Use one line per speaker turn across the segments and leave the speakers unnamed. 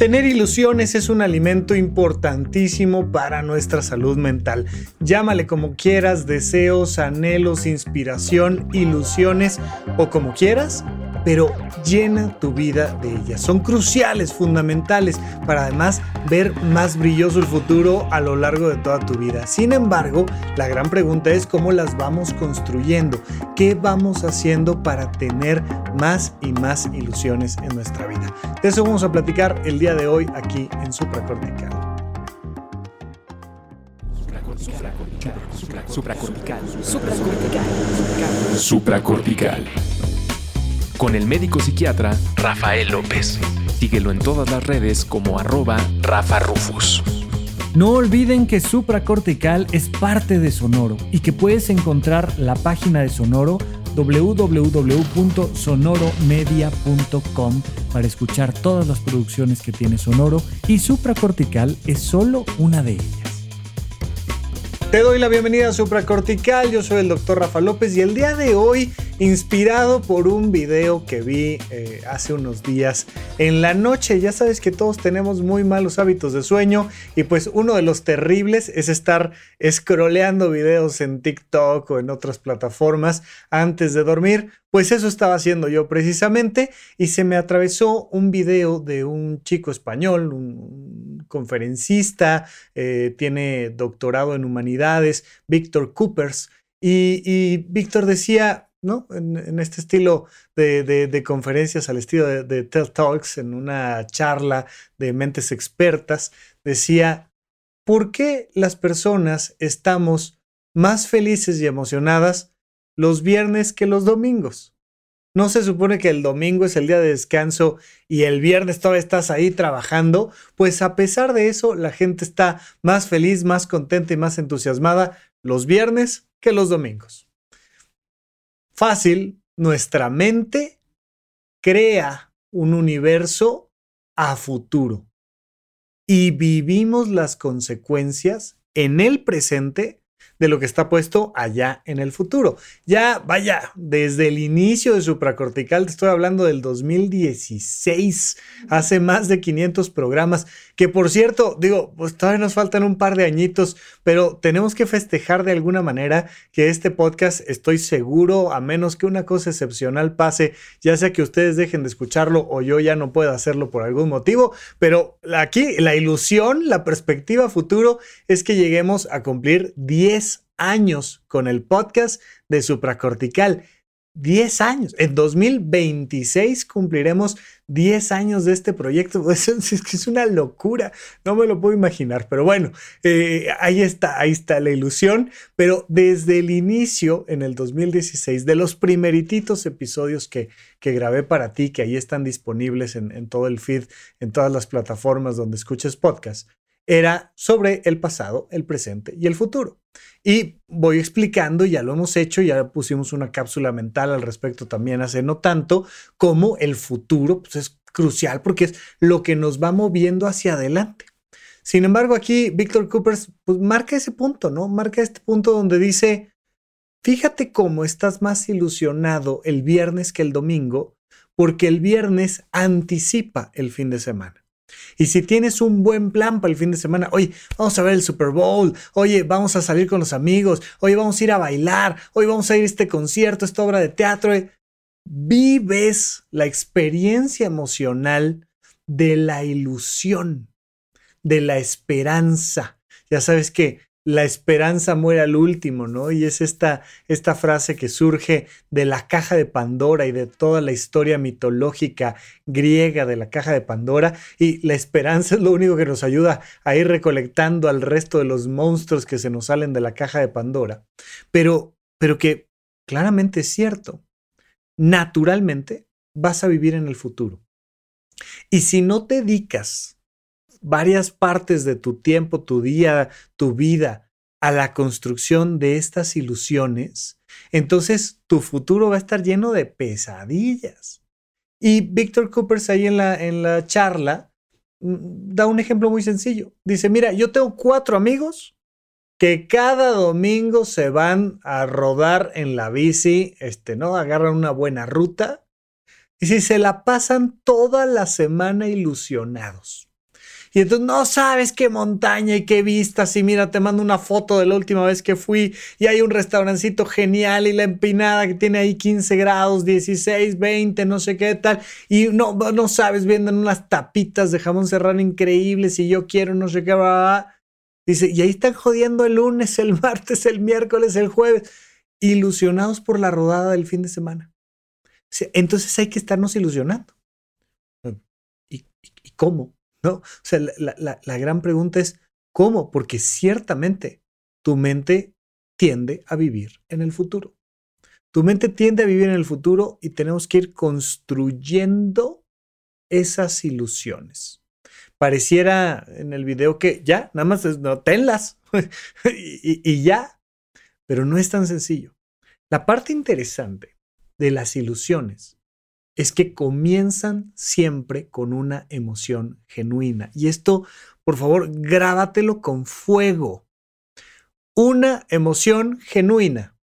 Tener ilusiones es un alimento importantísimo para nuestra salud mental. Llámale como quieras, deseos, anhelos, inspiración, ilusiones o como quieras, pero llena tu vida de ellas. Son cruciales, fundamentales para además ver más brilloso el futuro a lo largo de toda tu vida. Sin embargo, la gran pregunta es cómo las vamos construyendo, qué vamos haciendo para tener más y más ilusiones en nuestra vida. De eso vamos a platicar el día de hoy aquí en Supracortical.
Supracortical. Supracortical. Supracortical. Con el médico psiquiatra Rafael López. Síguelo en todas las redes como arroba Rafa Rufus.
No olviden que Supracortical es parte de Sonoro y que puedes encontrar la página de Sonoro www.sonoromedia.com para escuchar todas las producciones que tiene Sonoro y Supracortical es solo una de ellas.
Te doy la bienvenida a Supracortical, yo soy el doctor Rafa López y el día de hoy, inspirado por un video que vi eh, hace unos días en la noche, ya sabes que todos tenemos muy malos hábitos de sueño y pues uno de los terribles es estar scrolleando videos en TikTok o en otras plataformas antes de dormir, pues eso estaba haciendo yo precisamente y se me atravesó un video de un chico español, un conferencista, eh, tiene doctorado en humanidades, Víctor Coopers, y, Víctor decía, ¿no? En, este estilo de, conferencias, al estilo de, de TED Talks, en una charla de mentes expertas, decía, ¿por qué las personas estamos más felices y emocionadas los viernes que los domingos? ¿No se supone que el domingo es el día de descanso y el viernes todavía estás ahí trabajando? Pues a pesar de eso, la gente está más feliz, más contenta y más entusiasmada los viernes que los domingos. Fácil, nuestra mente crea un universo a futuro y vivimos las consecuencias en el presente de lo que está puesto allá en el futuro. Ya, vaya, desde el inicio de supracortical, te estoy hablando del 2016, hace más de 500 programas, que por cierto, digo, pues todavía nos faltan un par de añitos, pero tenemos que festejar de alguna manera que este podcast, estoy seguro, a menos que una cosa excepcional pase, ya sea que ustedes dejen de escucharlo o yo ya no pueda hacerlo por algún motivo, pero aquí la ilusión, la perspectiva futuro es que lleguemos a cumplir 10 años con el podcast de Supracortical. 10 años. En 2026 cumpliremos 10 años de este proyecto. Es que es una locura. No me lo puedo imaginar. Pero bueno, eh, ahí está, ahí está la ilusión. Pero desde el inicio, en el 2016, de los primerititos episodios que, que grabé para ti, que ahí están disponibles en, en todo el feed, en todas las plataformas donde escuches podcast, era sobre el pasado, el presente y el futuro. Y voy explicando, ya lo hemos hecho, ya pusimos una cápsula mental al respecto también hace no tanto, como el futuro pues es crucial porque es lo que nos va moviendo hacia adelante. Sin embargo, aquí Víctor Coopers pues, marca ese punto, ¿no? Marca este punto donde dice, fíjate cómo estás más ilusionado el viernes que el domingo, porque el viernes anticipa el fin de semana. Y si tienes un buen plan para el fin de semana, oye, vamos a ver el Super Bowl, oye, vamos a salir con los amigos, oye, vamos a ir a bailar, oye, vamos a ir a este concierto, esta obra de teatro, vives la experiencia emocional de la ilusión, de la esperanza. Ya sabes que la esperanza muere al último, ¿no? Y es esta, esta frase que surge de la caja de Pandora y de toda la historia mitológica griega de la caja de Pandora. Y la esperanza es lo único que nos ayuda a ir recolectando al resto de los monstruos que se nos salen de la caja de Pandora. Pero, pero que claramente es cierto. Naturalmente vas a vivir en el futuro. Y si no te dedicas varias partes de tu tiempo, tu día, tu vida a la construcción de estas ilusiones, entonces tu futuro va a estar lleno de pesadillas. Y Víctor Coopers ahí en la, en la charla mm, da un ejemplo muy sencillo. Dice, mira, yo tengo cuatro amigos que cada domingo se van a rodar en la bici, este, ¿no? Agarran una buena ruta y si se la pasan toda la semana ilusionados. Y entonces no sabes qué montaña y qué vistas. Y mira, te mando una foto de la última vez que fui y hay un restaurancito genial y la empinada que tiene ahí 15 grados, 16, 20, no sé qué tal. Y no, no sabes, viendo unas tapitas de jamón serrano increíbles y yo quiero no sé qué. Dice, y ahí están jodiendo el lunes, el martes, el miércoles, el jueves, ilusionados por la rodada del fin de semana. Entonces hay que estarnos ilusionando. ¿Y, y cómo? ¿No? O sea, la, gran pregunta es, ¿cómo? Porque ciertamente tu mente tiende a vivir en el futuro. Tu mente tiende a vivir en el futuro y tenemos que ir construyendo esas ilusiones. Pareciera en el video que ya, nada más no, tenlas y, y ya, pero no es tan sencillo. La parte interesante de las ilusiones es que comienzan siempre con una emoción genuina. Y esto, por favor, grábatelo con fuego. Una emoción genuina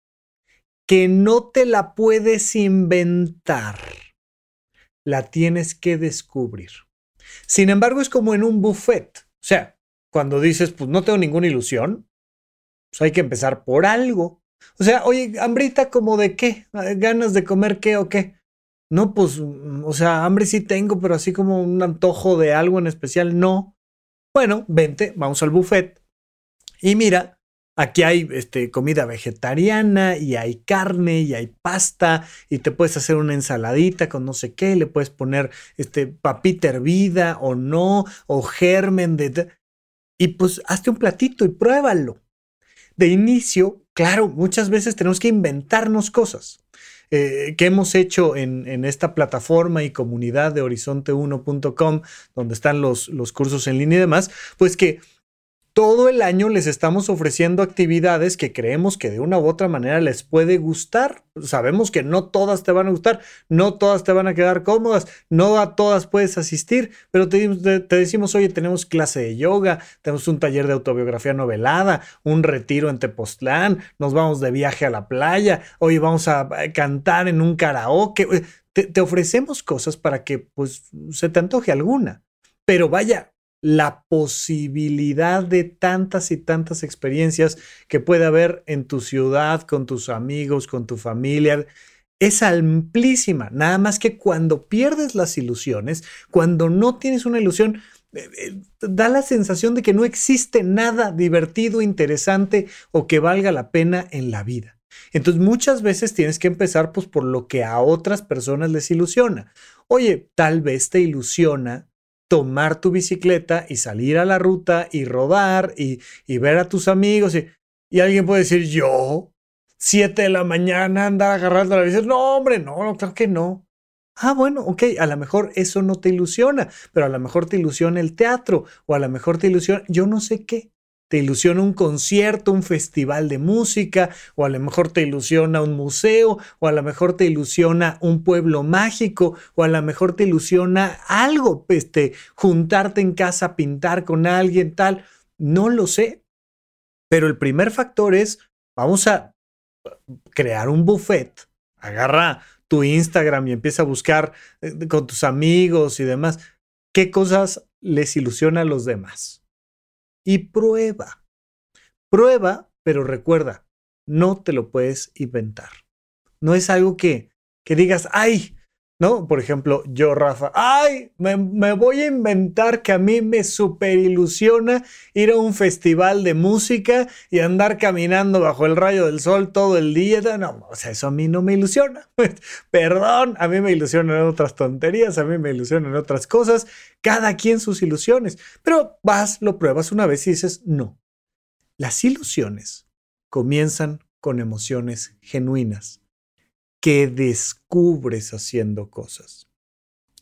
que no te la puedes inventar. La tienes que descubrir. Sin embargo, es como en un buffet. O sea, cuando dices, pues no tengo ninguna ilusión, pues hay que empezar por algo. O sea, oye, hambrita como de qué, ganas de comer qué o qué. No, pues, mm, o sea, hambre sí tengo, pero así como un antojo de algo en especial, no. Bueno, vente, vamos al buffet. Y mira, aquí hay este, comida vegetariana y hay carne y hay pasta y te puedes hacer una ensaladita con no sé qué, le puedes poner este, papita hervida o no, o germen de... Y pues hazte un platito y pruébalo. De inicio, claro, muchas veces tenemos que inventarnos cosas. Eh, que hemos hecho en, esta plataforma y comunidad de horizonte1.com, donde están los, los cursos en línea y demás, pues que todo el año les estamos ofreciendo actividades que creemos que de una u otra manera les puede gustar. Sabemos que no todas te van a gustar, no todas te van a quedar cómodas, no a todas puedes asistir, pero te, decimos, oye, tenemos clase de yoga, tenemos un taller de autobiografía novelada, un retiro en Tepoztlán, nos vamos de viaje a la playa, oye, vamos a cantar en un karaoke. Te, te ofrecemos cosas para que pues se te antoje alguna. Pero vaya, la posibilidad de tantas y tantas experiencias que puede haber en tu ciudad, con tus amigos, con tu familia. Es amplísima, nada más que cuando pierdes las ilusiones, cuando no tienes una ilusión, eh, eh, da la sensación de que no existe nada divertido, interesante o que valga la pena en la vida. Entonces muchas veces tienes que empezar pues, por lo que a otras personas les ilusiona. Oye, tal vez te ilusiona tomar tu bicicleta y salir a la ruta y rodar y, ver a tus amigos. Y, y, alguien puede decir, yo, siete de la mañana andar agarrando la bicicleta. No, hombre, no, no, claro que no. Ah, bueno, ok, a lo mejor eso no te ilusiona, pero a lo mejor te ilusiona el teatro o a lo mejor te ilusiona, yo no sé qué te ilusiona un concierto, un festival de música, o a lo mejor te ilusiona un museo, o a lo mejor te ilusiona un pueblo mágico, o a lo mejor te ilusiona algo, este, juntarte en casa, pintar con alguien, tal. No lo sé. Pero el primer factor es, vamos a crear un buffet. Agarra tu Instagram y empieza a buscar eh, con tus amigos y demás. ¿Qué cosas les ilusiona a los demás? Y prueba. Prueba, pero recuerda, no te lo puedes inventar. No es algo que, que digas, ay, ¿no? Por ejemplo, yo, Rafa, ay, me, voy a inventar que a mí me super ilusiona ir a un festival de música y andar caminando bajo el rayo del sol todo el día. No, o sea, eso a mí no me ilusiona. Perdón, a mí me ilusionan otras tonterías, a mí me ilusionan otras cosas, cada quien sus ilusiones. Pero vas, lo pruebas una vez y dices, no. Las ilusiones comienzan con emociones genuinas que descubres haciendo cosas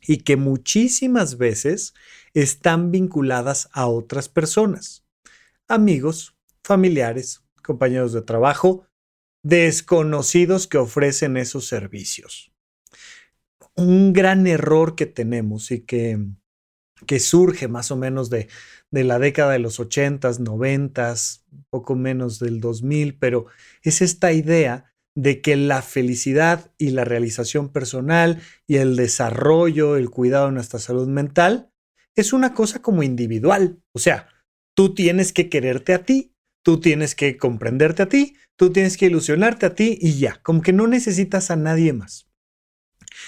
y que muchísimas veces están vinculadas a otras personas, amigos, familiares, compañeros de trabajo, desconocidos que ofrecen esos servicios. Un gran error que tenemos y que, que surge más o menos de, de la década de los 80s, 90s, poco menos del 2000, pero es esta idea de que la felicidad y la realización personal y el desarrollo, el cuidado de nuestra salud mental es una cosa como individual. O sea, tú tienes que quererte a ti, tú tienes que comprenderte a ti, tú tienes que ilusionarte a ti y ya, como que no necesitas a nadie más.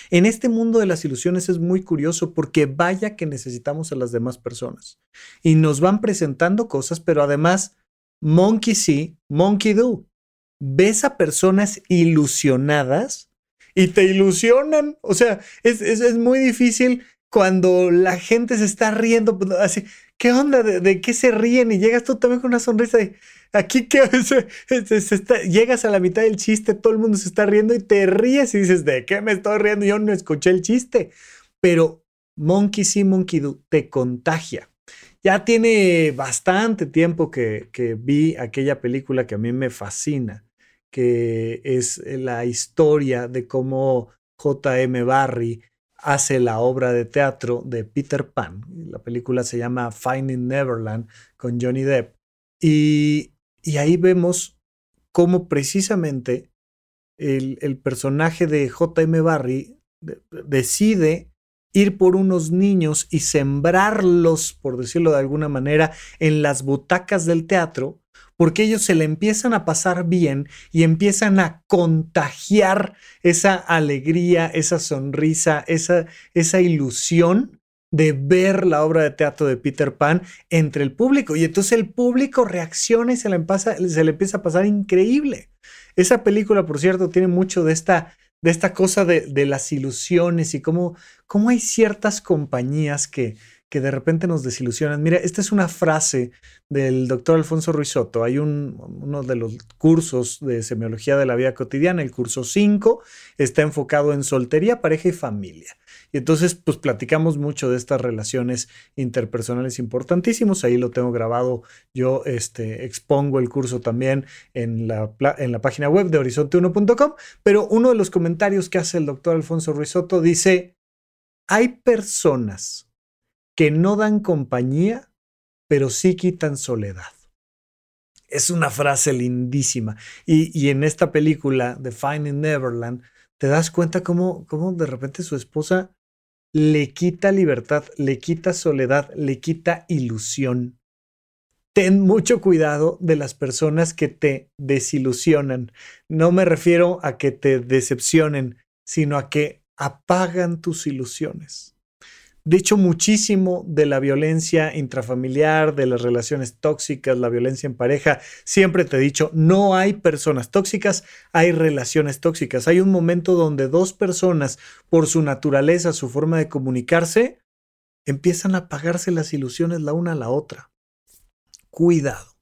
En este mundo de las ilusiones es muy curioso porque vaya que necesitamos a las demás personas y nos van presentando cosas, pero además, monkey see, monkey do ves a personas ilusionadas y te ilusionan. O sea, es, es, muy difícil cuando la gente se está riendo, pues, así, ¿qué onda? ¿De, qué se ríen? Y llegas tú también con una sonrisa de, aquí que llegas a la mitad del chiste, todo el mundo se está riendo y te ríes y dices, ¿de qué me estoy riendo? Yo no escuché el chiste. Pero Monkey See, Monkey Do te contagia. Ya tiene bastante tiempo que, que vi aquella película que a mí me fascina, que es eh, la historia de cómo J.M. Barry hace la obra de teatro de Peter Pan. La película se llama Finding Neverland con Johnny Depp. Y, ahí vemos cómo precisamente el, el personaje de J.M. Barry decide ir por unos niños y sembrarlos, por decirlo de alguna manera, en las butacas del teatro porque ellos se le empiezan a pasar bien y empiezan a contagiar esa alegría, esa sonrisa, esa, esa ilusión de ver la obra de teatro de Peter Pan entre el público. Y entonces el público reacciona y se le, se le empieza a pasar increíble. Esa película, por cierto, tiene mucho de esta, de esta cosa de, de las ilusiones y cómo, cómo hay ciertas compañías que, que de repente nos desilusionan. Mira, esta es una frase del doctor Alfonso Ruizotto. Hay un, uno de los cursos de semiología de la vida cotidiana, el curso 5, está enfocado en soltería, pareja y familia. Y entonces, pues platicamos mucho de estas relaciones interpersonales importantísimos. Ahí lo tengo grabado. Yo este, expongo el curso también en la, en la página web de horizonte1.com. Pero uno de los comentarios que hace el doctor Alfonso Ruizotto dice, hay personas que no dan compañía, pero sí quitan soledad. Es una frase lindísima. Y, en esta película, The Finding Neverland, te das cuenta cómo, cómo de repente su esposa le quita libertad, le quita soledad, le quita ilusión. Ten mucho cuidado de las personas que te desilusionan. No me refiero a que te decepcionen, sino a que apagan tus ilusiones. De hecho, muchísimo de la violencia intrafamiliar, de las relaciones tóxicas, la violencia en pareja, siempre te he dicho, no hay personas tóxicas, hay relaciones tóxicas. Hay un momento donde dos personas, por su naturaleza, su forma de comunicarse, empiezan a apagarse las ilusiones la una a la otra. Cuidado.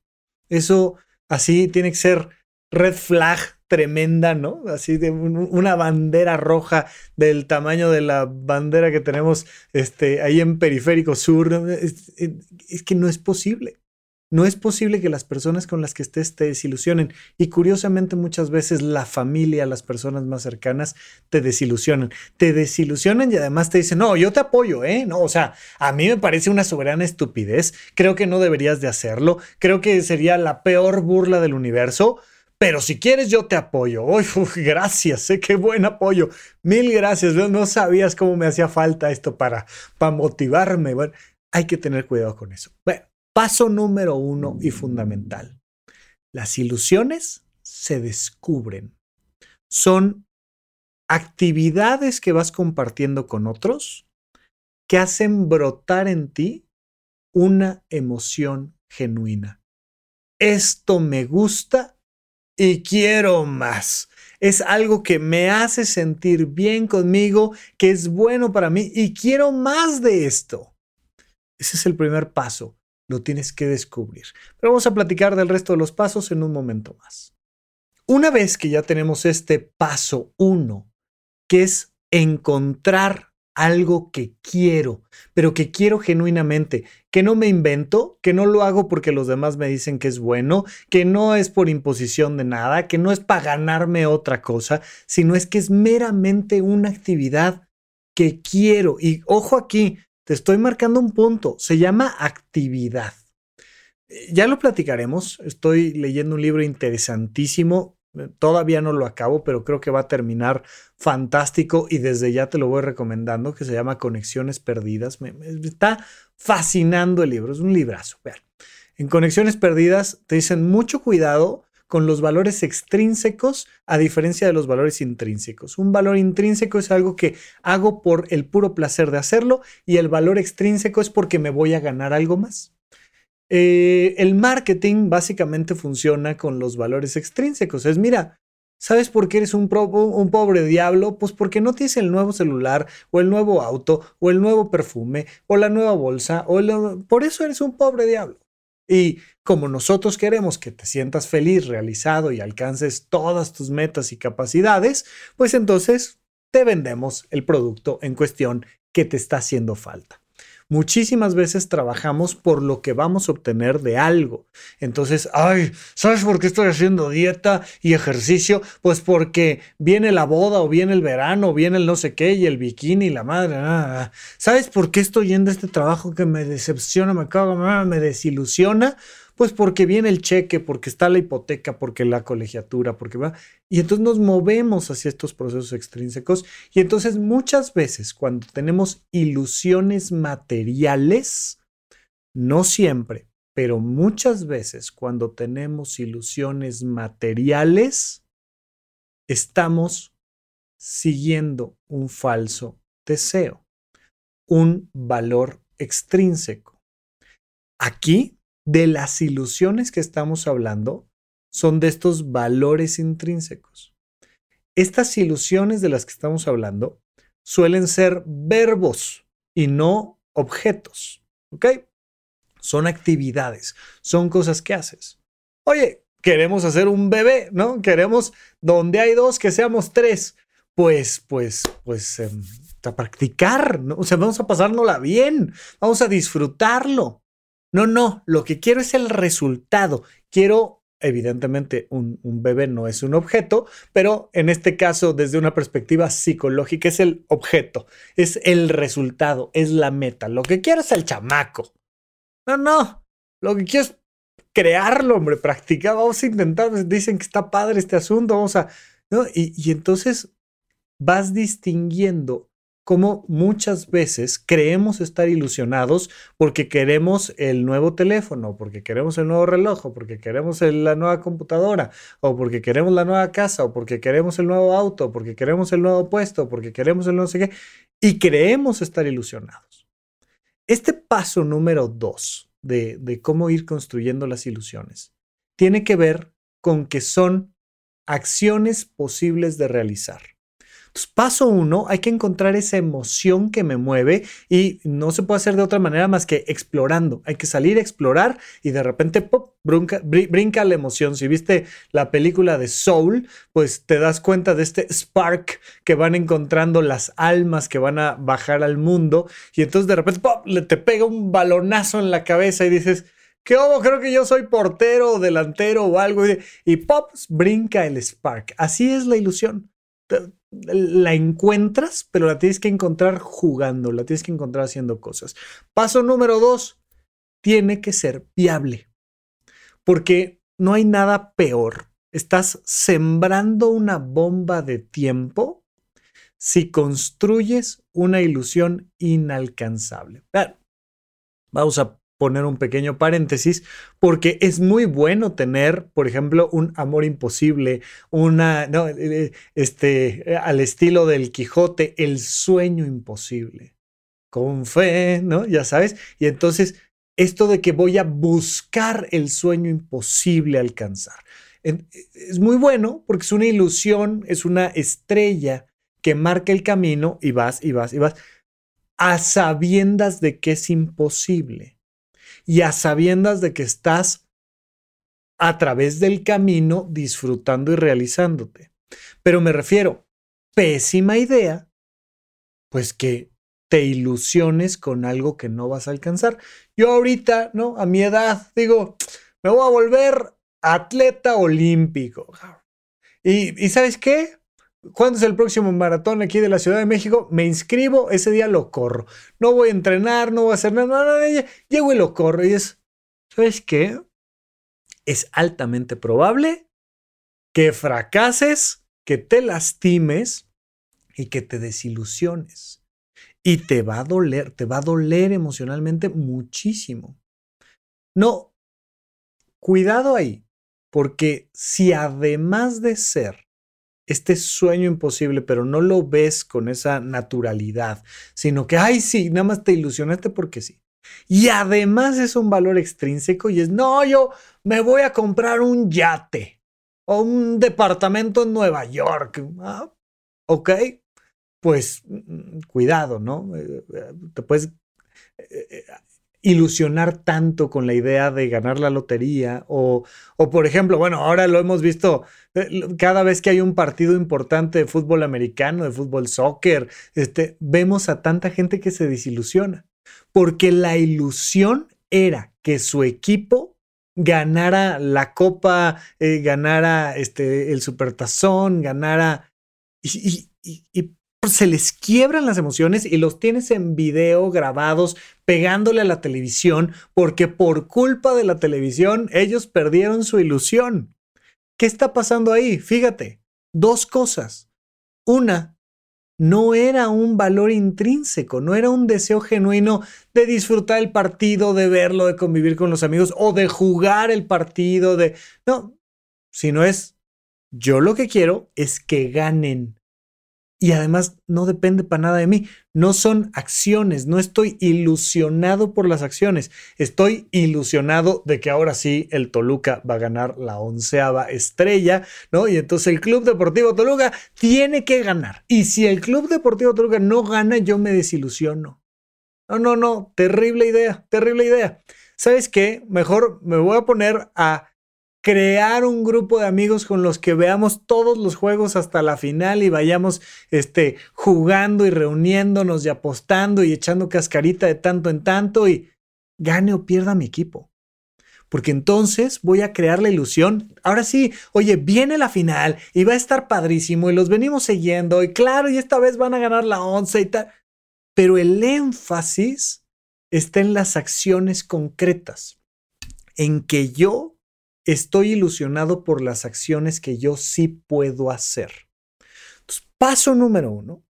Eso así tiene que ser red flag tremenda, ¿no? Así de una bandera roja del tamaño de la bandera que tenemos este, ahí en Periférico Sur. Es, es, que no es posible. No es posible que las personas con las que estés te desilusionen. Y curiosamente muchas veces la familia, las personas más cercanas, te desilusionan. Te desilusionan y además te dicen, no, yo te apoyo, ¿eh? No, o sea, a mí me parece una soberana estupidez. Creo que no deberías de hacerlo. Creo que sería la peor burla del universo pero si quieres yo te apoyo. Uy, gracias, ¿eh? qué buen apoyo. Mil gracias. No, sabías cómo me hacía falta esto para, para motivarme. Bueno, hay que tener cuidado con eso. Bueno, paso número uno y fundamental. Las ilusiones se descubren. Son actividades que vas compartiendo con otros que hacen brotar en ti una emoción genuina. Esto me gusta y quiero más. Es algo que me hace sentir bien conmigo, que es bueno para mí y quiero más de esto. Ese es el primer paso. Lo tienes que descubrir. Pero vamos a platicar del resto de los pasos en un momento más. Una vez que ya tenemos este paso uno, que es encontrar algo que quiero, pero que quiero genuinamente, que no me invento, que no lo hago porque los demás me dicen que es bueno, que no es por imposición de nada, que no es para ganarme otra cosa, sino es que es meramente una actividad que quiero. Y ojo aquí, te estoy marcando un punto, se llama actividad. Ya lo platicaremos, estoy leyendo un libro interesantísimo Todavía no lo acabo, pero creo que va a terminar fantástico y desde ya te lo voy recomendando, que se llama Conexiones Perdidas. Me, está fascinando el libro, es un librazo. Vean. En Conexiones Perdidas te dicen mucho cuidado con los valores extrínsecos a diferencia de los valores intrínsecos. Un valor intrínseco es algo que hago por el puro placer de hacerlo y el valor extrínseco es porque me voy a ganar algo más. Eh, el marketing básicamente funciona con los valores extrínsecos. Es, mira, ¿sabes por qué eres un, un, pobre diablo? Pues porque no tienes el nuevo celular, o el nuevo auto, o el nuevo perfume, o la nueva bolsa, o por eso eres un pobre diablo. Y como nosotros queremos que te sientas feliz, realizado y alcances todas tus metas y capacidades, pues entonces te vendemos el producto en cuestión que te está haciendo falta muchísimas veces trabajamos por lo que vamos a obtener de algo. Entonces, ay, ¿sabes por qué estoy haciendo dieta y ejercicio? Pues porque viene la boda o viene el verano o viene el no sé qué y el bikini la madre. ¿Sabes por qué estoy yendo a este trabajo que me decepciona, me cago, me desilusiona? Pues porque viene el cheque, porque está la hipoteca, porque la colegiatura, porque va. Y entonces nos movemos hacia estos procesos extrínsecos. Y entonces muchas veces cuando tenemos ilusiones materiales, no siempre, pero muchas veces cuando tenemos ilusiones materiales, estamos siguiendo un falso deseo, un valor extrínseco. Aquí de las ilusiones que estamos hablando son de estos valores intrínsecos. Estas ilusiones de las que estamos hablando suelen ser verbos y no objetos. ¿Ok? Son actividades, son cosas que haces. Oye, queremos hacer un bebé, ¿no? Queremos, donde hay dos, que seamos tres. Pues, pues, pues, em, a practicar, ¿no? O sea, vamos a pasárnosla bien, vamos a disfrutarlo. No, no, lo que quiero es el resultado. Quiero, evidentemente, un, bebé no es un objeto, pero en este caso, desde una perspectiva psicológica, es el objeto, es el resultado, es la meta. Lo que quiero es el chamaco. No, no, lo que quiero es crearlo, hombre, practicar, vamos a intentar, dicen que está padre este asunto, vamos a... Y, y entonces vas distinguiendo como muchas veces creemos estar ilusionados porque queremos el nuevo teléfono, porque queremos el nuevo reloj, porque queremos la nueva computadora, o porque queremos la nueva casa, o porque queremos el nuevo auto, porque queremos el nuevo puesto, porque queremos el no sé qué, y creemos estar ilusionados. Este paso número dos de, de cómo ir construyendo las ilusiones tiene que ver con que son acciones posibles de realizar paso uno, hay que encontrar esa emoción que me mueve y no se puede hacer de otra manera más que explorando. Hay que salir a explorar y de repente pop, brinca, la emoción. Si viste la película de Soul, pues te das cuenta de este spark que van encontrando las almas que van a bajar al mundo y entonces de repente pop, le te pega un balonazo en la cabeza y dices, ¿Qué hago? Creo que yo soy portero o delantero o algo. Y pop, brinca el spark. Así es la ilusión la encuentras, pero la tienes que encontrar jugando, la tienes que encontrar haciendo cosas. Paso número dos, tiene que ser viable, porque no hay nada peor. Estás sembrando una bomba de tiempo si construyes una ilusión inalcanzable. Vamos a poner un pequeño paréntesis, porque es muy bueno tener, por ejemplo, un amor imposible, una, no, eh, eh, este, eh, al estilo del Quijote, el sueño imposible, con fe, ¿no? Ya sabes, y entonces esto de que voy a buscar el sueño imposible alcanzar. Es muy bueno porque es una ilusión, es una estrella que marca el camino y vas y vas y vas a sabiendas de que es imposible y a sabiendas de que estás a través del camino disfrutando y realizándote. Pero me refiero, pésima idea, pues que te ilusiones con algo que no vas a alcanzar. Yo ahorita, ¿no? A mi edad, digo, me voy a volver atleta olímpico. Y, y ¿sabes qué? ¿Cuándo es el próximo maratón aquí de la Ciudad de México? Me inscribo, ese día lo corro. No voy a entrenar, no voy a hacer nada, no, no, llego y lo corro. Y es, ¿sabes qué? Es altamente probable que fracases, que te lastimes y que te desilusiones. Y te va a doler, te va a doler emocionalmente muchísimo. No, cuidado ahí, porque si además de ser este sueño imposible, pero no lo ves con esa naturalidad, sino que, ay, sí, nada más te ilusionaste porque sí. Y además es un valor extrínseco y es, no, yo me voy a comprar un yate o un departamento en Nueva York. Ah, ok, pues mm, cuidado, ¿no? Eh, eh, te puedes eh, ilusionar tanto con la idea de ganar la lotería o, o, por ejemplo, bueno, ahora lo hemos visto eh, cada vez que hay un partido importante de fútbol americano, de fútbol soccer, este, vemos a tanta gente que se desilusiona porque la ilusión era que su equipo ganara la copa, eh, ganara este, el supertazón, ganara se les quiebran las emociones y los tienes en video grabados pegándole a la televisión porque por culpa de la televisión ellos perdieron su ilusión. ¿Qué está pasando ahí? Fíjate, dos cosas. Una, no era un valor intrínseco, no era un deseo genuino de disfrutar el partido, de verlo, de convivir con los amigos o de jugar el partido, de... No, sino es, yo lo que quiero es que ganen y además no depende para nada de mí. No son acciones, no estoy ilusionado por las acciones. Estoy ilusionado de que ahora sí el Toluca va a ganar la onceava estrella, ¿no? Y entonces el Club Deportivo Toluca tiene que ganar. Y si el Club Deportivo Toluca no gana, yo me desilusiono. No, no, no, terrible idea, terrible idea. ¿Sabes qué? Mejor me voy a poner a crear un grupo de amigos con los que veamos todos los juegos hasta la final y vayamos este, jugando y reuniéndonos y apostando y echando cascarita de tanto en tanto y gane o pierda mi equipo. Porque entonces voy a crear la ilusión. Ahora sí, oye, viene la final y va a estar padrísimo y los venimos siguiendo y claro, y esta vez van a ganar la once y tal. Pero el énfasis está en las acciones concretas, en que yo estoy ilusionado por las acciones que yo sí puedo hacer. paso número uno,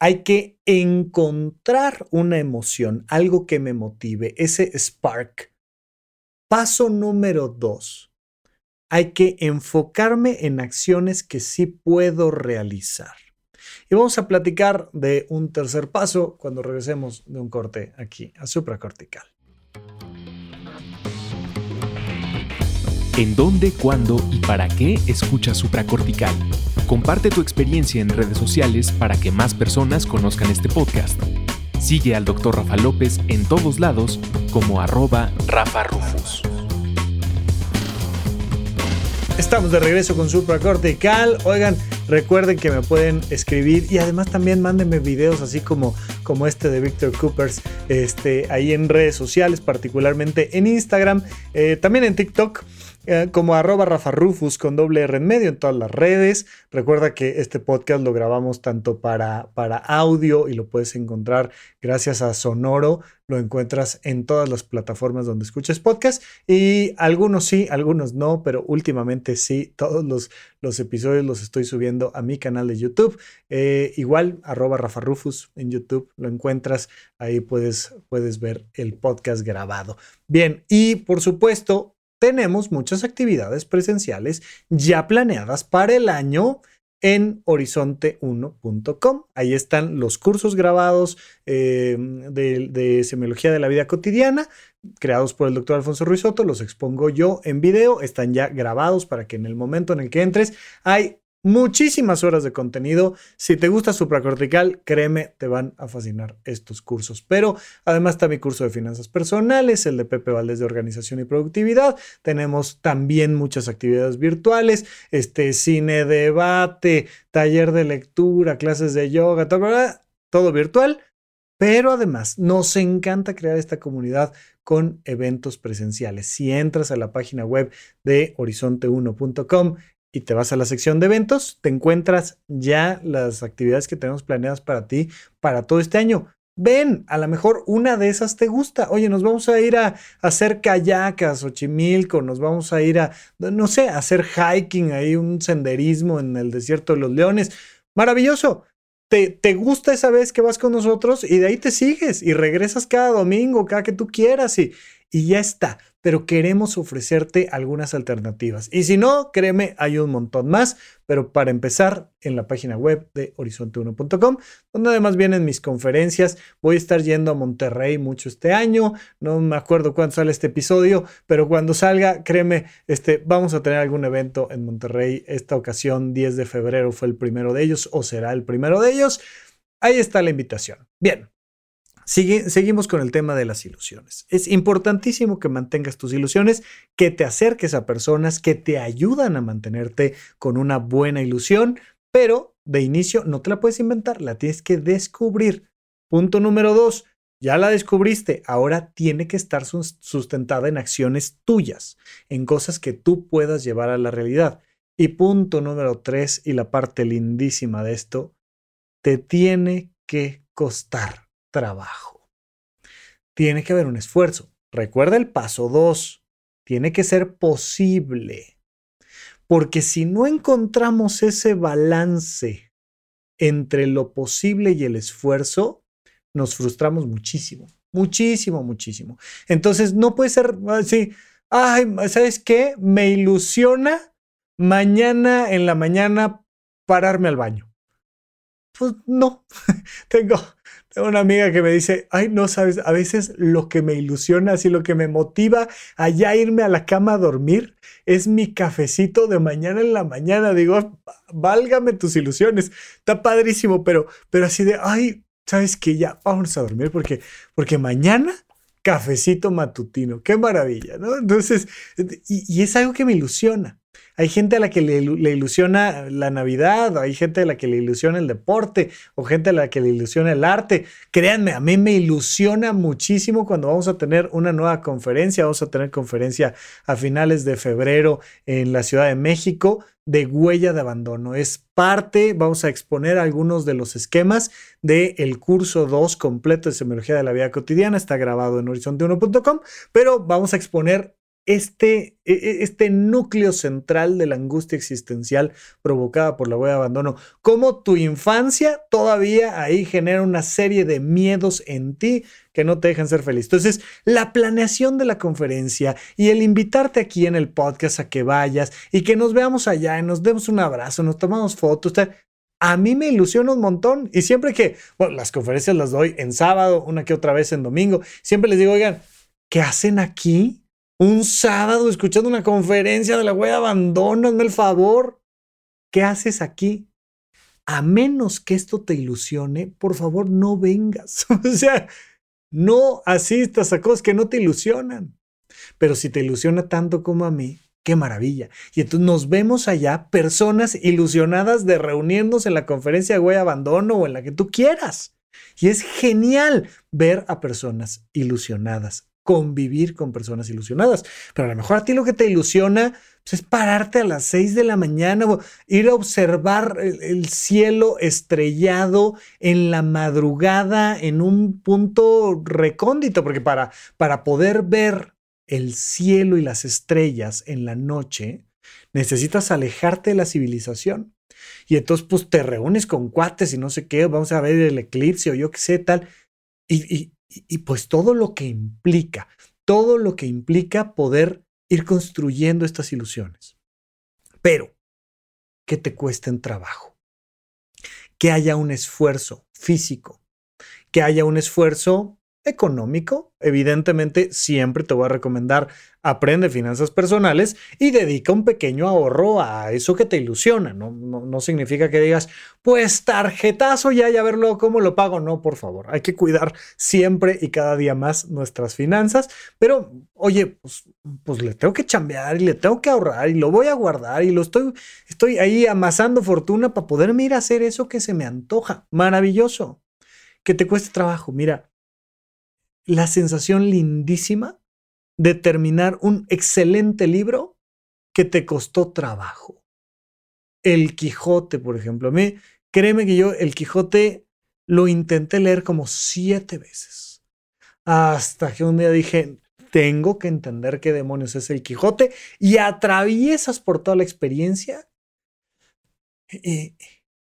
hay que encontrar una emoción, algo que me motive, ese spark. Paso número dos, hay que enfocarme en acciones que sí puedo realizar. Y vamos a platicar de un tercer paso cuando regresemos de un corte aquí a supracortical.
¿En dónde, cuándo y para qué escuchas supracortical? Comparte tu experiencia en redes sociales para que más personas conozcan este podcast. Sigue al Dr. Rafa López en todos lados como arroba Rafa Rufus.
Estamos de regreso con Supracortical. Oigan, recuerden que me pueden escribir y además también mándenme videos así como, como este de Victor Coopers este, ahí en redes sociales, particularmente en Instagram, eh, también en TikTok. Eh, como arroba Rafa Rufus con doble R en medio en todas las redes. Recuerda que este podcast lo grabamos tanto para, para audio y lo puedes encontrar gracias a Sonoro. Lo encuentras en todas las plataformas donde escuches podcast y algunos sí, algunos no, pero últimamente sí, todos los, los episodios los estoy subiendo a mi canal de YouTube. Eh, igual, arroba Rafa Rufus en YouTube, lo encuentras, ahí puedes, puedes ver el podcast grabado. Bien, y por supuesto, tenemos muchas actividades presenciales ya planeadas para el año en horizonte1.com. Ahí están los cursos grabados eh, de, semiología de la vida cotidiana, creados por el doctor Alfonso Ruizotto. Los expongo yo en video, están ya grabados para que en el momento en el que entres hay muchísimas horas de contenido. Si te gusta supracortical, créeme, te van a fascinar estos cursos. Pero además está mi curso de finanzas personales, el de Pepe Valdés de organización y productividad. Tenemos también muchas actividades virtuales, este cine, debate, taller de lectura, clases de yoga, todo, todo virtual. Pero además nos encanta crear esta comunidad con eventos presenciales. Si entras a la página web de horizonte1.com y te vas a la sección de eventos, te encuentras ya las actividades que tenemos planeadas para ti para todo este año. Ven, a lo mejor una de esas te gusta. Oye, nos vamos a ir a, hacer kayakas o chimilco, nos vamos a ir a, no sé, a hacer hiking, ahí un senderismo en el desierto de los leones. Maravilloso. Te, te, gusta esa vez que vas con nosotros y de ahí te sigues y regresas cada domingo, cada que tú quieras y, y ya está pero queremos ofrecerte algunas alternativas. Y si no, créeme, hay un montón más, pero para empezar, en la página web de horizonte1.com, donde además vienen mis conferencias. Voy a estar yendo a Monterrey mucho este año, no me acuerdo cuándo sale este episodio, pero cuando salga, créeme, este, vamos a tener algún evento en Monterrey. Esta ocasión, 10 de febrero, fue el primero de ellos o será el primero de ellos. Ahí está la invitación. Bien, seguimos con el tema de las ilusiones. Es importantísimo que mantengas tus ilusiones, que te acerques a personas que te ayudan a mantenerte con una buena ilusión, pero de inicio no te la puedes inventar, la tienes que descubrir. Punto número dos, ya la descubriste, ahora tiene que estar sustentada en acciones tuyas, en cosas que tú puedas llevar a la realidad. Y punto número tres, y la parte lindísima de esto, te tiene que costar trabajo. Tiene que haber un esfuerzo. Recuerda el paso 2. Tiene que ser posible. Porque si no encontramos ese balance entre lo posible y el esfuerzo, nos frustramos muchísimo, muchísimo, muchísimo. Entonces, no puede ser así, ay, ¿sabes qué? Me ilusiona mañana en la mañana pararme al baño. Pues no, tengo, una amiga que me dice, ay, no sabes, a veces lo que me ilusiona, así lo que me motiva a ya irme a la cama a dormir es mi cafecito de mañana en la mañana. Digo, válgame tus ilusiones. Está padrísimo, pero, pero así de, ay, sabes que ya vamos a dormir porque, porque mañana cafecito matutino. Qué maravilla, ¿no? Entonces, y es algo que me ilusiona. Hay gente a la que le, ilusiona la Navidad, hay gente a la que le ilusiona el deporte, o gente a la que le ilusiona el arte. Créanme, a mí me ilusiona muchísimo cuando vamos a tener una nueva conferencia. Vamos a tener conferencia a finales de febrero en la Ciudad de México de huella de abandono. Es parte, vamos a exponer algunos de los esquemas del el curso 2 completo de semiología de la vida cotidiana. Está grabado en horizonte1.com, pero vamos a exponer este, e, e, este núcleo central de la angustia existencial provocada por la huella de abandono, cómo tu infancia todavía ahí genera una serie de miedos en ti que no te dejan ser feliz. Entonces, la planeación de la conferencia y el invitarte aquí en el podcast a que vayas y que nos veamos allá y nos demos un abrazo, nos tomamos fotos, a mí me ilusiona un montón y siempre que, bueno, las conferencias las doy en sábado, una que otra vez en domingo, siempre les digo, oigan, ¿qué hacen aquí? Un sábado escuchando una conferencia de la wea, abandóname el favor. ¿Qué haces aquí? A menos que esto te ilusione, por favor no vengas. o sea, no asistas a cosas que no te ilusionan. Pero si te ilusiona tanto como a mí, qué maravilla. Y entonces nos vemos allá, personas ilusionadas de reunirnos en la conferencia de Güey Abandono o en la que tú quieras. Y es genial ver a personas ilusionadas convivir con personas ilusionadas. Pero a lo mejor a ti lo que te ilusiona pues, es pararte a las 6 de la mañana o ir a observar el, cielo estrellado en la madrugada en un punto recóndito, porque para, para poder ver el cielo y las estrellas en la noche, necesitas alejarte de la civilización. Y entonces, pues te reúnes con cuates y no sé qué, vamos a ver el eclipse o yo qué sé, tal. y, y, pues todo lo que implica, todo lo que implica poder ir construyendo estas ilusiones. Pero que te cuesten trabajo, que haya un esfuerzo físico, que haya un esfuerzo económico. Evidentemente, siempre te voy a recomendar aprende finanzas personales y dedica un pequeño ahorro a eso que te ilusiona. No, no, significa que digas, pues tarjetazo ya, ya verlo cómo lo pago. No, por favor, hay que cuidar siempre y cada día más nuestras finanzas. Pero, oye, pues, pues le tengo que chambear y le tengo que ahorrar y lo voy a guardar y lo estoy, estoy ahí amasando fortuna para poderme ir a hacer eso que se me antoja. Maravilloso. Que te cueste trabajo. Mira, la sensación lindísima de terminar un excelente libro que te costó trabajo. El Quijote, por ejemplo. A mí, créeme que yo el Quijote lo intenté leer como siete veces. Hasta que un día dije, tengo que entender qué demonios es el Quijote y atraviesas por toda la experiencia y,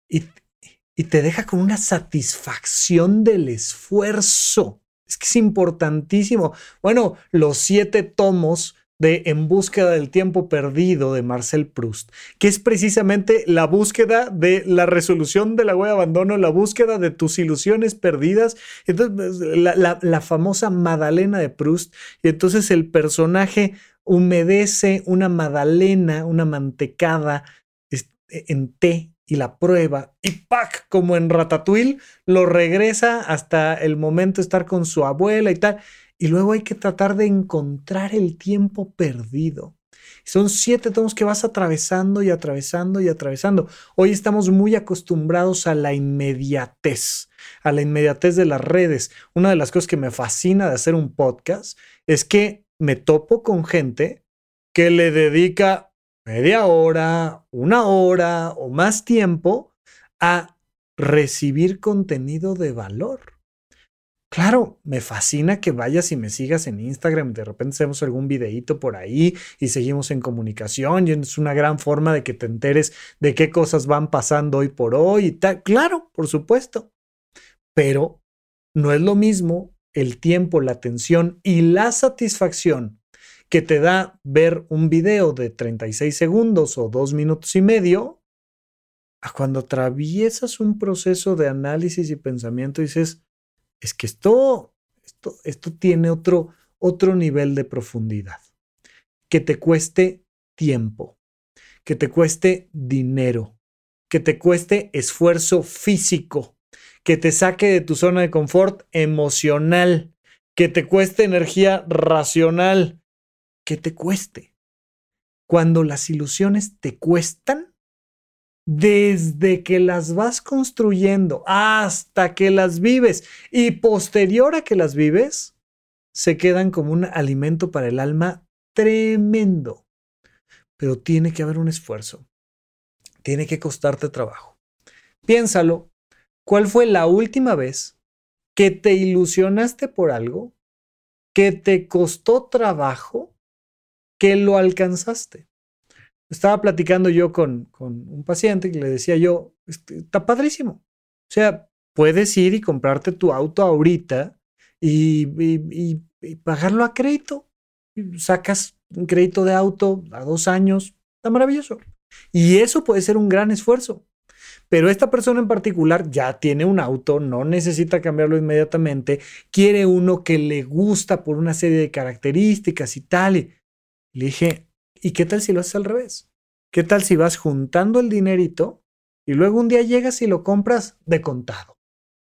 y te deja con una satisfacción del esfuerzo es que es importantísimo. Bueno, los siete tomos de En búsqueda del tiempo perdido de Marcel Proust, que es precisamente la búsqueda de la resolución de la huella de abandono, la búsqueda de tus ilusiones perdidas. Entonces, la, la famosa Madalena de Proust, y entonces el personaje humedece una Madalena, una mantecada en té y la prueba y ¡pac! Como en Ratatouille, lo regresa hasta el momento de estar con su abuela y tal. Y luego hay que tratar de encontrar el tiempo perdido. Son siete tomos que vas atravesando y atravesando y atravesando. Hoy estamos muy acostumbrados a la inmediatez, a la inmediatez de las redes. Una de las cosas que me fascina de hacer un podcast es que me topo con gente que le dedica media hora, una hora o más tiempo a recibir contenido de valor. Claro, me fascina que vayas y me sigas en Instagram, de repente hacemos algún videíto por ahí y seguimos en comunicación y es una gran forma de que te enteres de qué cosas van pasando hoy por hoy y tal. Claro, por supuesto. Pero no es lo mismo el tiempo, la atención y la satisfacción que te da ver un video de 36 segundos o dos minutos y medio, a cuando atraviesas un proceso de análisis y pensamiento dices, es que esto, esto, esto tiene otro, otro nivel de profundidad. Que te cueste tiempo, que te cueste dinero, que te cueste esfuerzo físico, que te saque de tu zona de confort emocional, que te cueste energía racional, que te cueste. Cuando las ilusiones te cuestan, desde que las vas construyendo hasta que las vives y posterior a que las vives, se quedan como un alimento para el alma tremendo. Pero tiene que haber un esfuerzo. Tiene que costarte trabajo. Piénsalo, ¿cuál fue la última vez que te ilusionaste por algo que te costó trabajo que lo alcanzaste. Estaba platicando yo con, con un paciente que le decía yo, este, está padrísimo. O sea, puedes ir y comprarte tu auto ahorita y, y, pagarlo a crédito. Sacas un crédito de auto a dos años, está maravilloso. Y eso puede ser un gran esfuerzo. Pero esta persona en particular ya tiene un auto, no necesita cambiarlo inmediatamente, quiere uno que le gusta por una serie de características y tal. Le dije, ¿y qué tal si lo haces al revés? ¿Qué tal si vas juntando el dinerito y luego un día llegas y lo compras de contado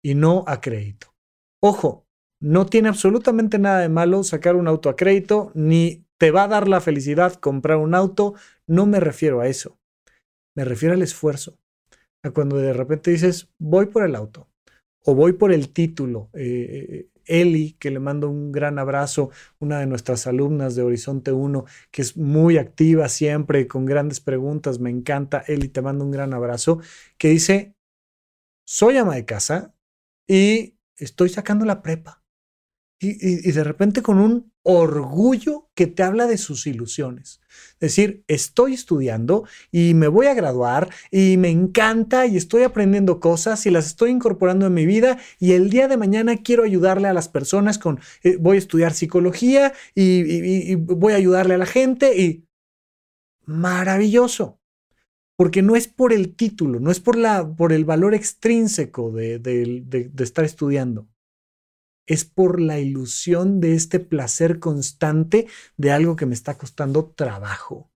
y no a crédito? Ojo, no tiene absolutamente nada de malo sacar un auto a crédito, ni te va a dar la felicidad comprar un auto. No me refiero a eso. Me refiero al esfuerzo. A cuando de repente dices, voy por el auto o voy por el título. Eh, Eli, que le mando un gran abrazo, una de nuestras alumnas de Horizonte 1, que es muy activa siempre, con grandes preguntas, me encanta. Eli, te mando un gran abrazo, que dice, soy ama de casa y estoy sacando la prepa. Y, de repente con un orgullo que te habla de sus ilusiones. Es decir, estoy estudiando y me voy a graduar y me encanta y estoy aprendiendo cosas y las estoy incorporando en mi vida y el día de mañana quiero ayudarle a las personas con, eh, voy a estudiar psicología y, voy a ayudarle a la gente y maravilloso. Porque no es por el título, no es por, la, por el valor extrínseco de estar estudiando es por la ilusión de este placer constante de algo que me está costando trabajo.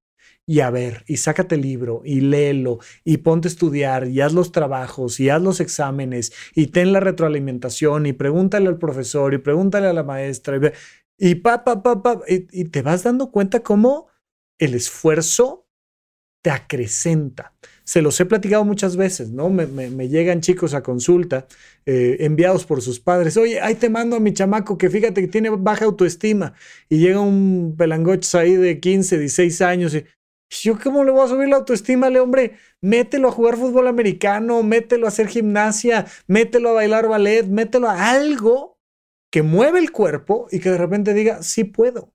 Y a ver, y sácate el libro, y léelo, y ponte a estudiar, y haz los trabajos, y haz los exámenes, y ten la retroalimentación, y pregúntale al profesor, y pregúntale a la maestra, y, y pa, y te vas dando cuenta cómo el esfuerzo te acrecenta se los he platicado muchas veces, ¿no? Me, llegan chicos a consulta eh, enviados por sus padres. Oye, ahí te mando a mi chamaco que fíjate que tiene baja autoestima. Y llega un pelangoches ahí de 15, 16 años y yo cómo le voy a subir la autoestima, le hombre, mételo a jugar fútbol americano, mételo a hacer gimnasia, mételo a bailar ballet, mételo a algo que mueve el cuerpo y que de repente diga, sí puedo.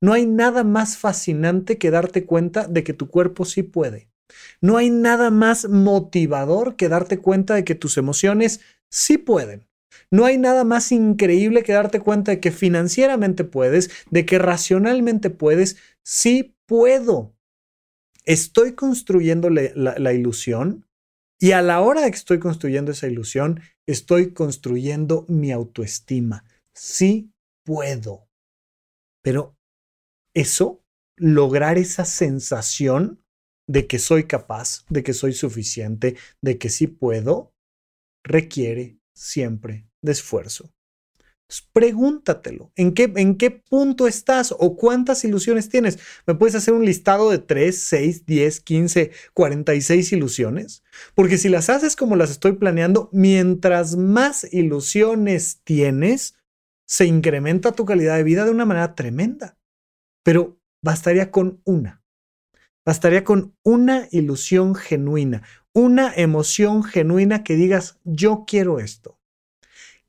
No hay nada más fascinante que darte cuenta de que tu cuerpo sí puede. No hay nada más motivador que darte cuenta de que tus emociones sí pueden. No hay nada más increíble que darte cuenta de que financieramente puedes, de que racionalmente puedes. Sí puedo. Estoy construyendo la, la ilusión y a la hora de que estoy construyendo esa ilusión, estoy construyendo mi autoestima. Sí puedo. Pero eso, lograr esa sensación, de que soy capaz, de que soy suficiente, de que sí puedo, requiere siempre de esfuerzo. pregúntatelo, ¿en qué, ¿en qué punto estás o cuántas ilusiones tienes? ¿Me puedes hacer un listado de 3, 6, 10, 15, 46 ilusiones? Porque si las haces como las estoy planeando, mientras más ilusiones tienes, se incrementa tu calidad de vida de una manera tremenda. Pero bastaría con una. Bastaría con una ilusión genuina, una emoción genuina que digas, yo quiero esto.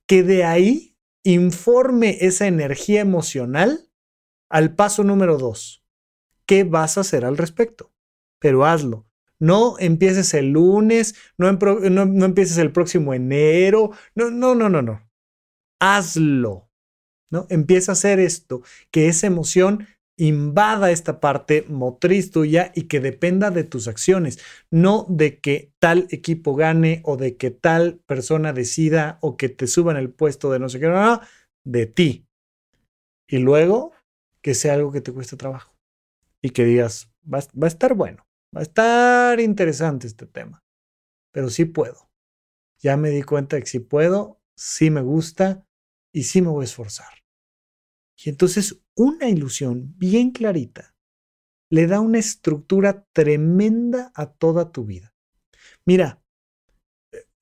Que de ahí informe esa energía emocional al paso número dos. ¿Qué vas a hacer al respecto? Pero hazlo. No empieces el lunes, no, empieces el próximo enero. No, no, no, no, no. Hazlo. ¿no? Empieza a hacer esto, que esa emoción invada esta parte motriz tuya y que dependa de tus acciones, no de que tal equipo gane o de que tal persona decida o que te suban el puesto de no sé qué, no, no, de ti. Y luego que sea algo que te cueste trabajo y que digas, va, va a estar bueno, va a estar interesante este tema, pero sí puedo. Ya me di cuenta de que sí puedo, sí me gusta y sí me voy a esforzar. Y entonces una ilusión bien clarita le da una estructura tremenda a toda tu vida. Mira,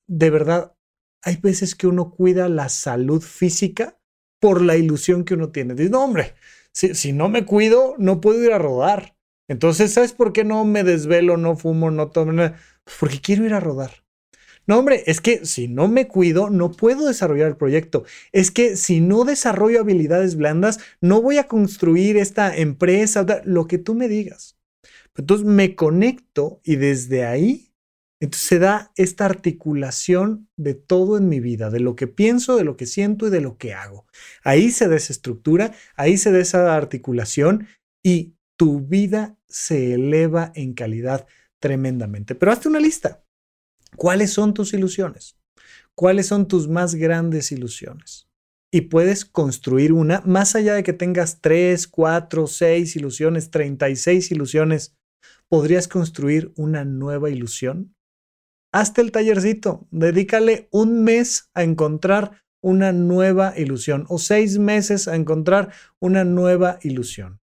de verdad, hay veces que uno cuida la salud física por la ilusión que uno tiene. Dice, no, hombre, si, si no me cuido, no puedo ir a rodar. Entonces, ¿sabes por qué no me desvelo, no fumo, no tomo? Pues porque quiero ir a rodar. No, hombre, es que si no me cuido, no puedo desarrollar el proyecto. Es que si no desarrollo habilidades blandas, no voy a construir esta empresa, lo que tú me digas. Entonces me conecto y desde ahí, entonces se da esta articulación de todo en mi vida, de lo que pienso, de lo que siento y de lo que hago. Ahí se da esa estructura, ahí se da esa articulación y tu vida se eleva en calidad tremendamente. Pero hazte una lista. ¿Cuáles son tus ilusiones? ¿Cuáles son tus más grandes ilusiones? Y puedes construir una, más allá de que tengas 3, 4, 6 ilusiones, 36 ilusiones, ¿podrías construir una nueva ilusión? Hazte el tallercito, dedícale un mes a encontrar una nueva ilusión o seis meses a encontrar una nueva ilusión.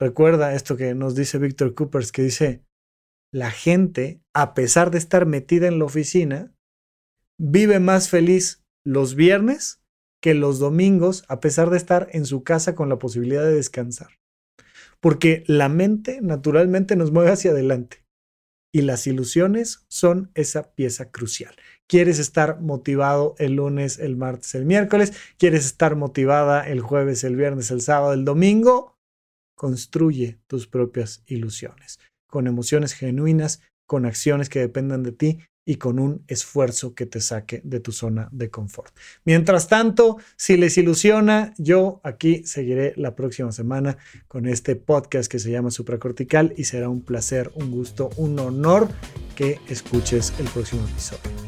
Recuerda esto que nos dice Víctor Coopers, que dice, la gente, a pesar de estar metida en la oficina, vive más feliz los viernes que los domingos, a pesar de estar en su casa con la posibilidad de descansar. Porque la mente naturalmente nos mueve hacia adelante y las ilusiones son esa pieza crucial. ¿Quieres estar motivado el lunes, el martes, el miércoles? ¿Quieres estar motivada el jueves, el viernes, el sábado, el domingo? Construye tus propias ilusiones con emociones genuinas, con acciones que dependan de ti y con un esfuerzo que te saque de tu zona de confort. Mientras tanto, si les ilusiona, yo aquí seguiré la próxima semana con este podcast que se llama Supracortical y será un placer, un gusto, un honor que escuches el próximo episodio.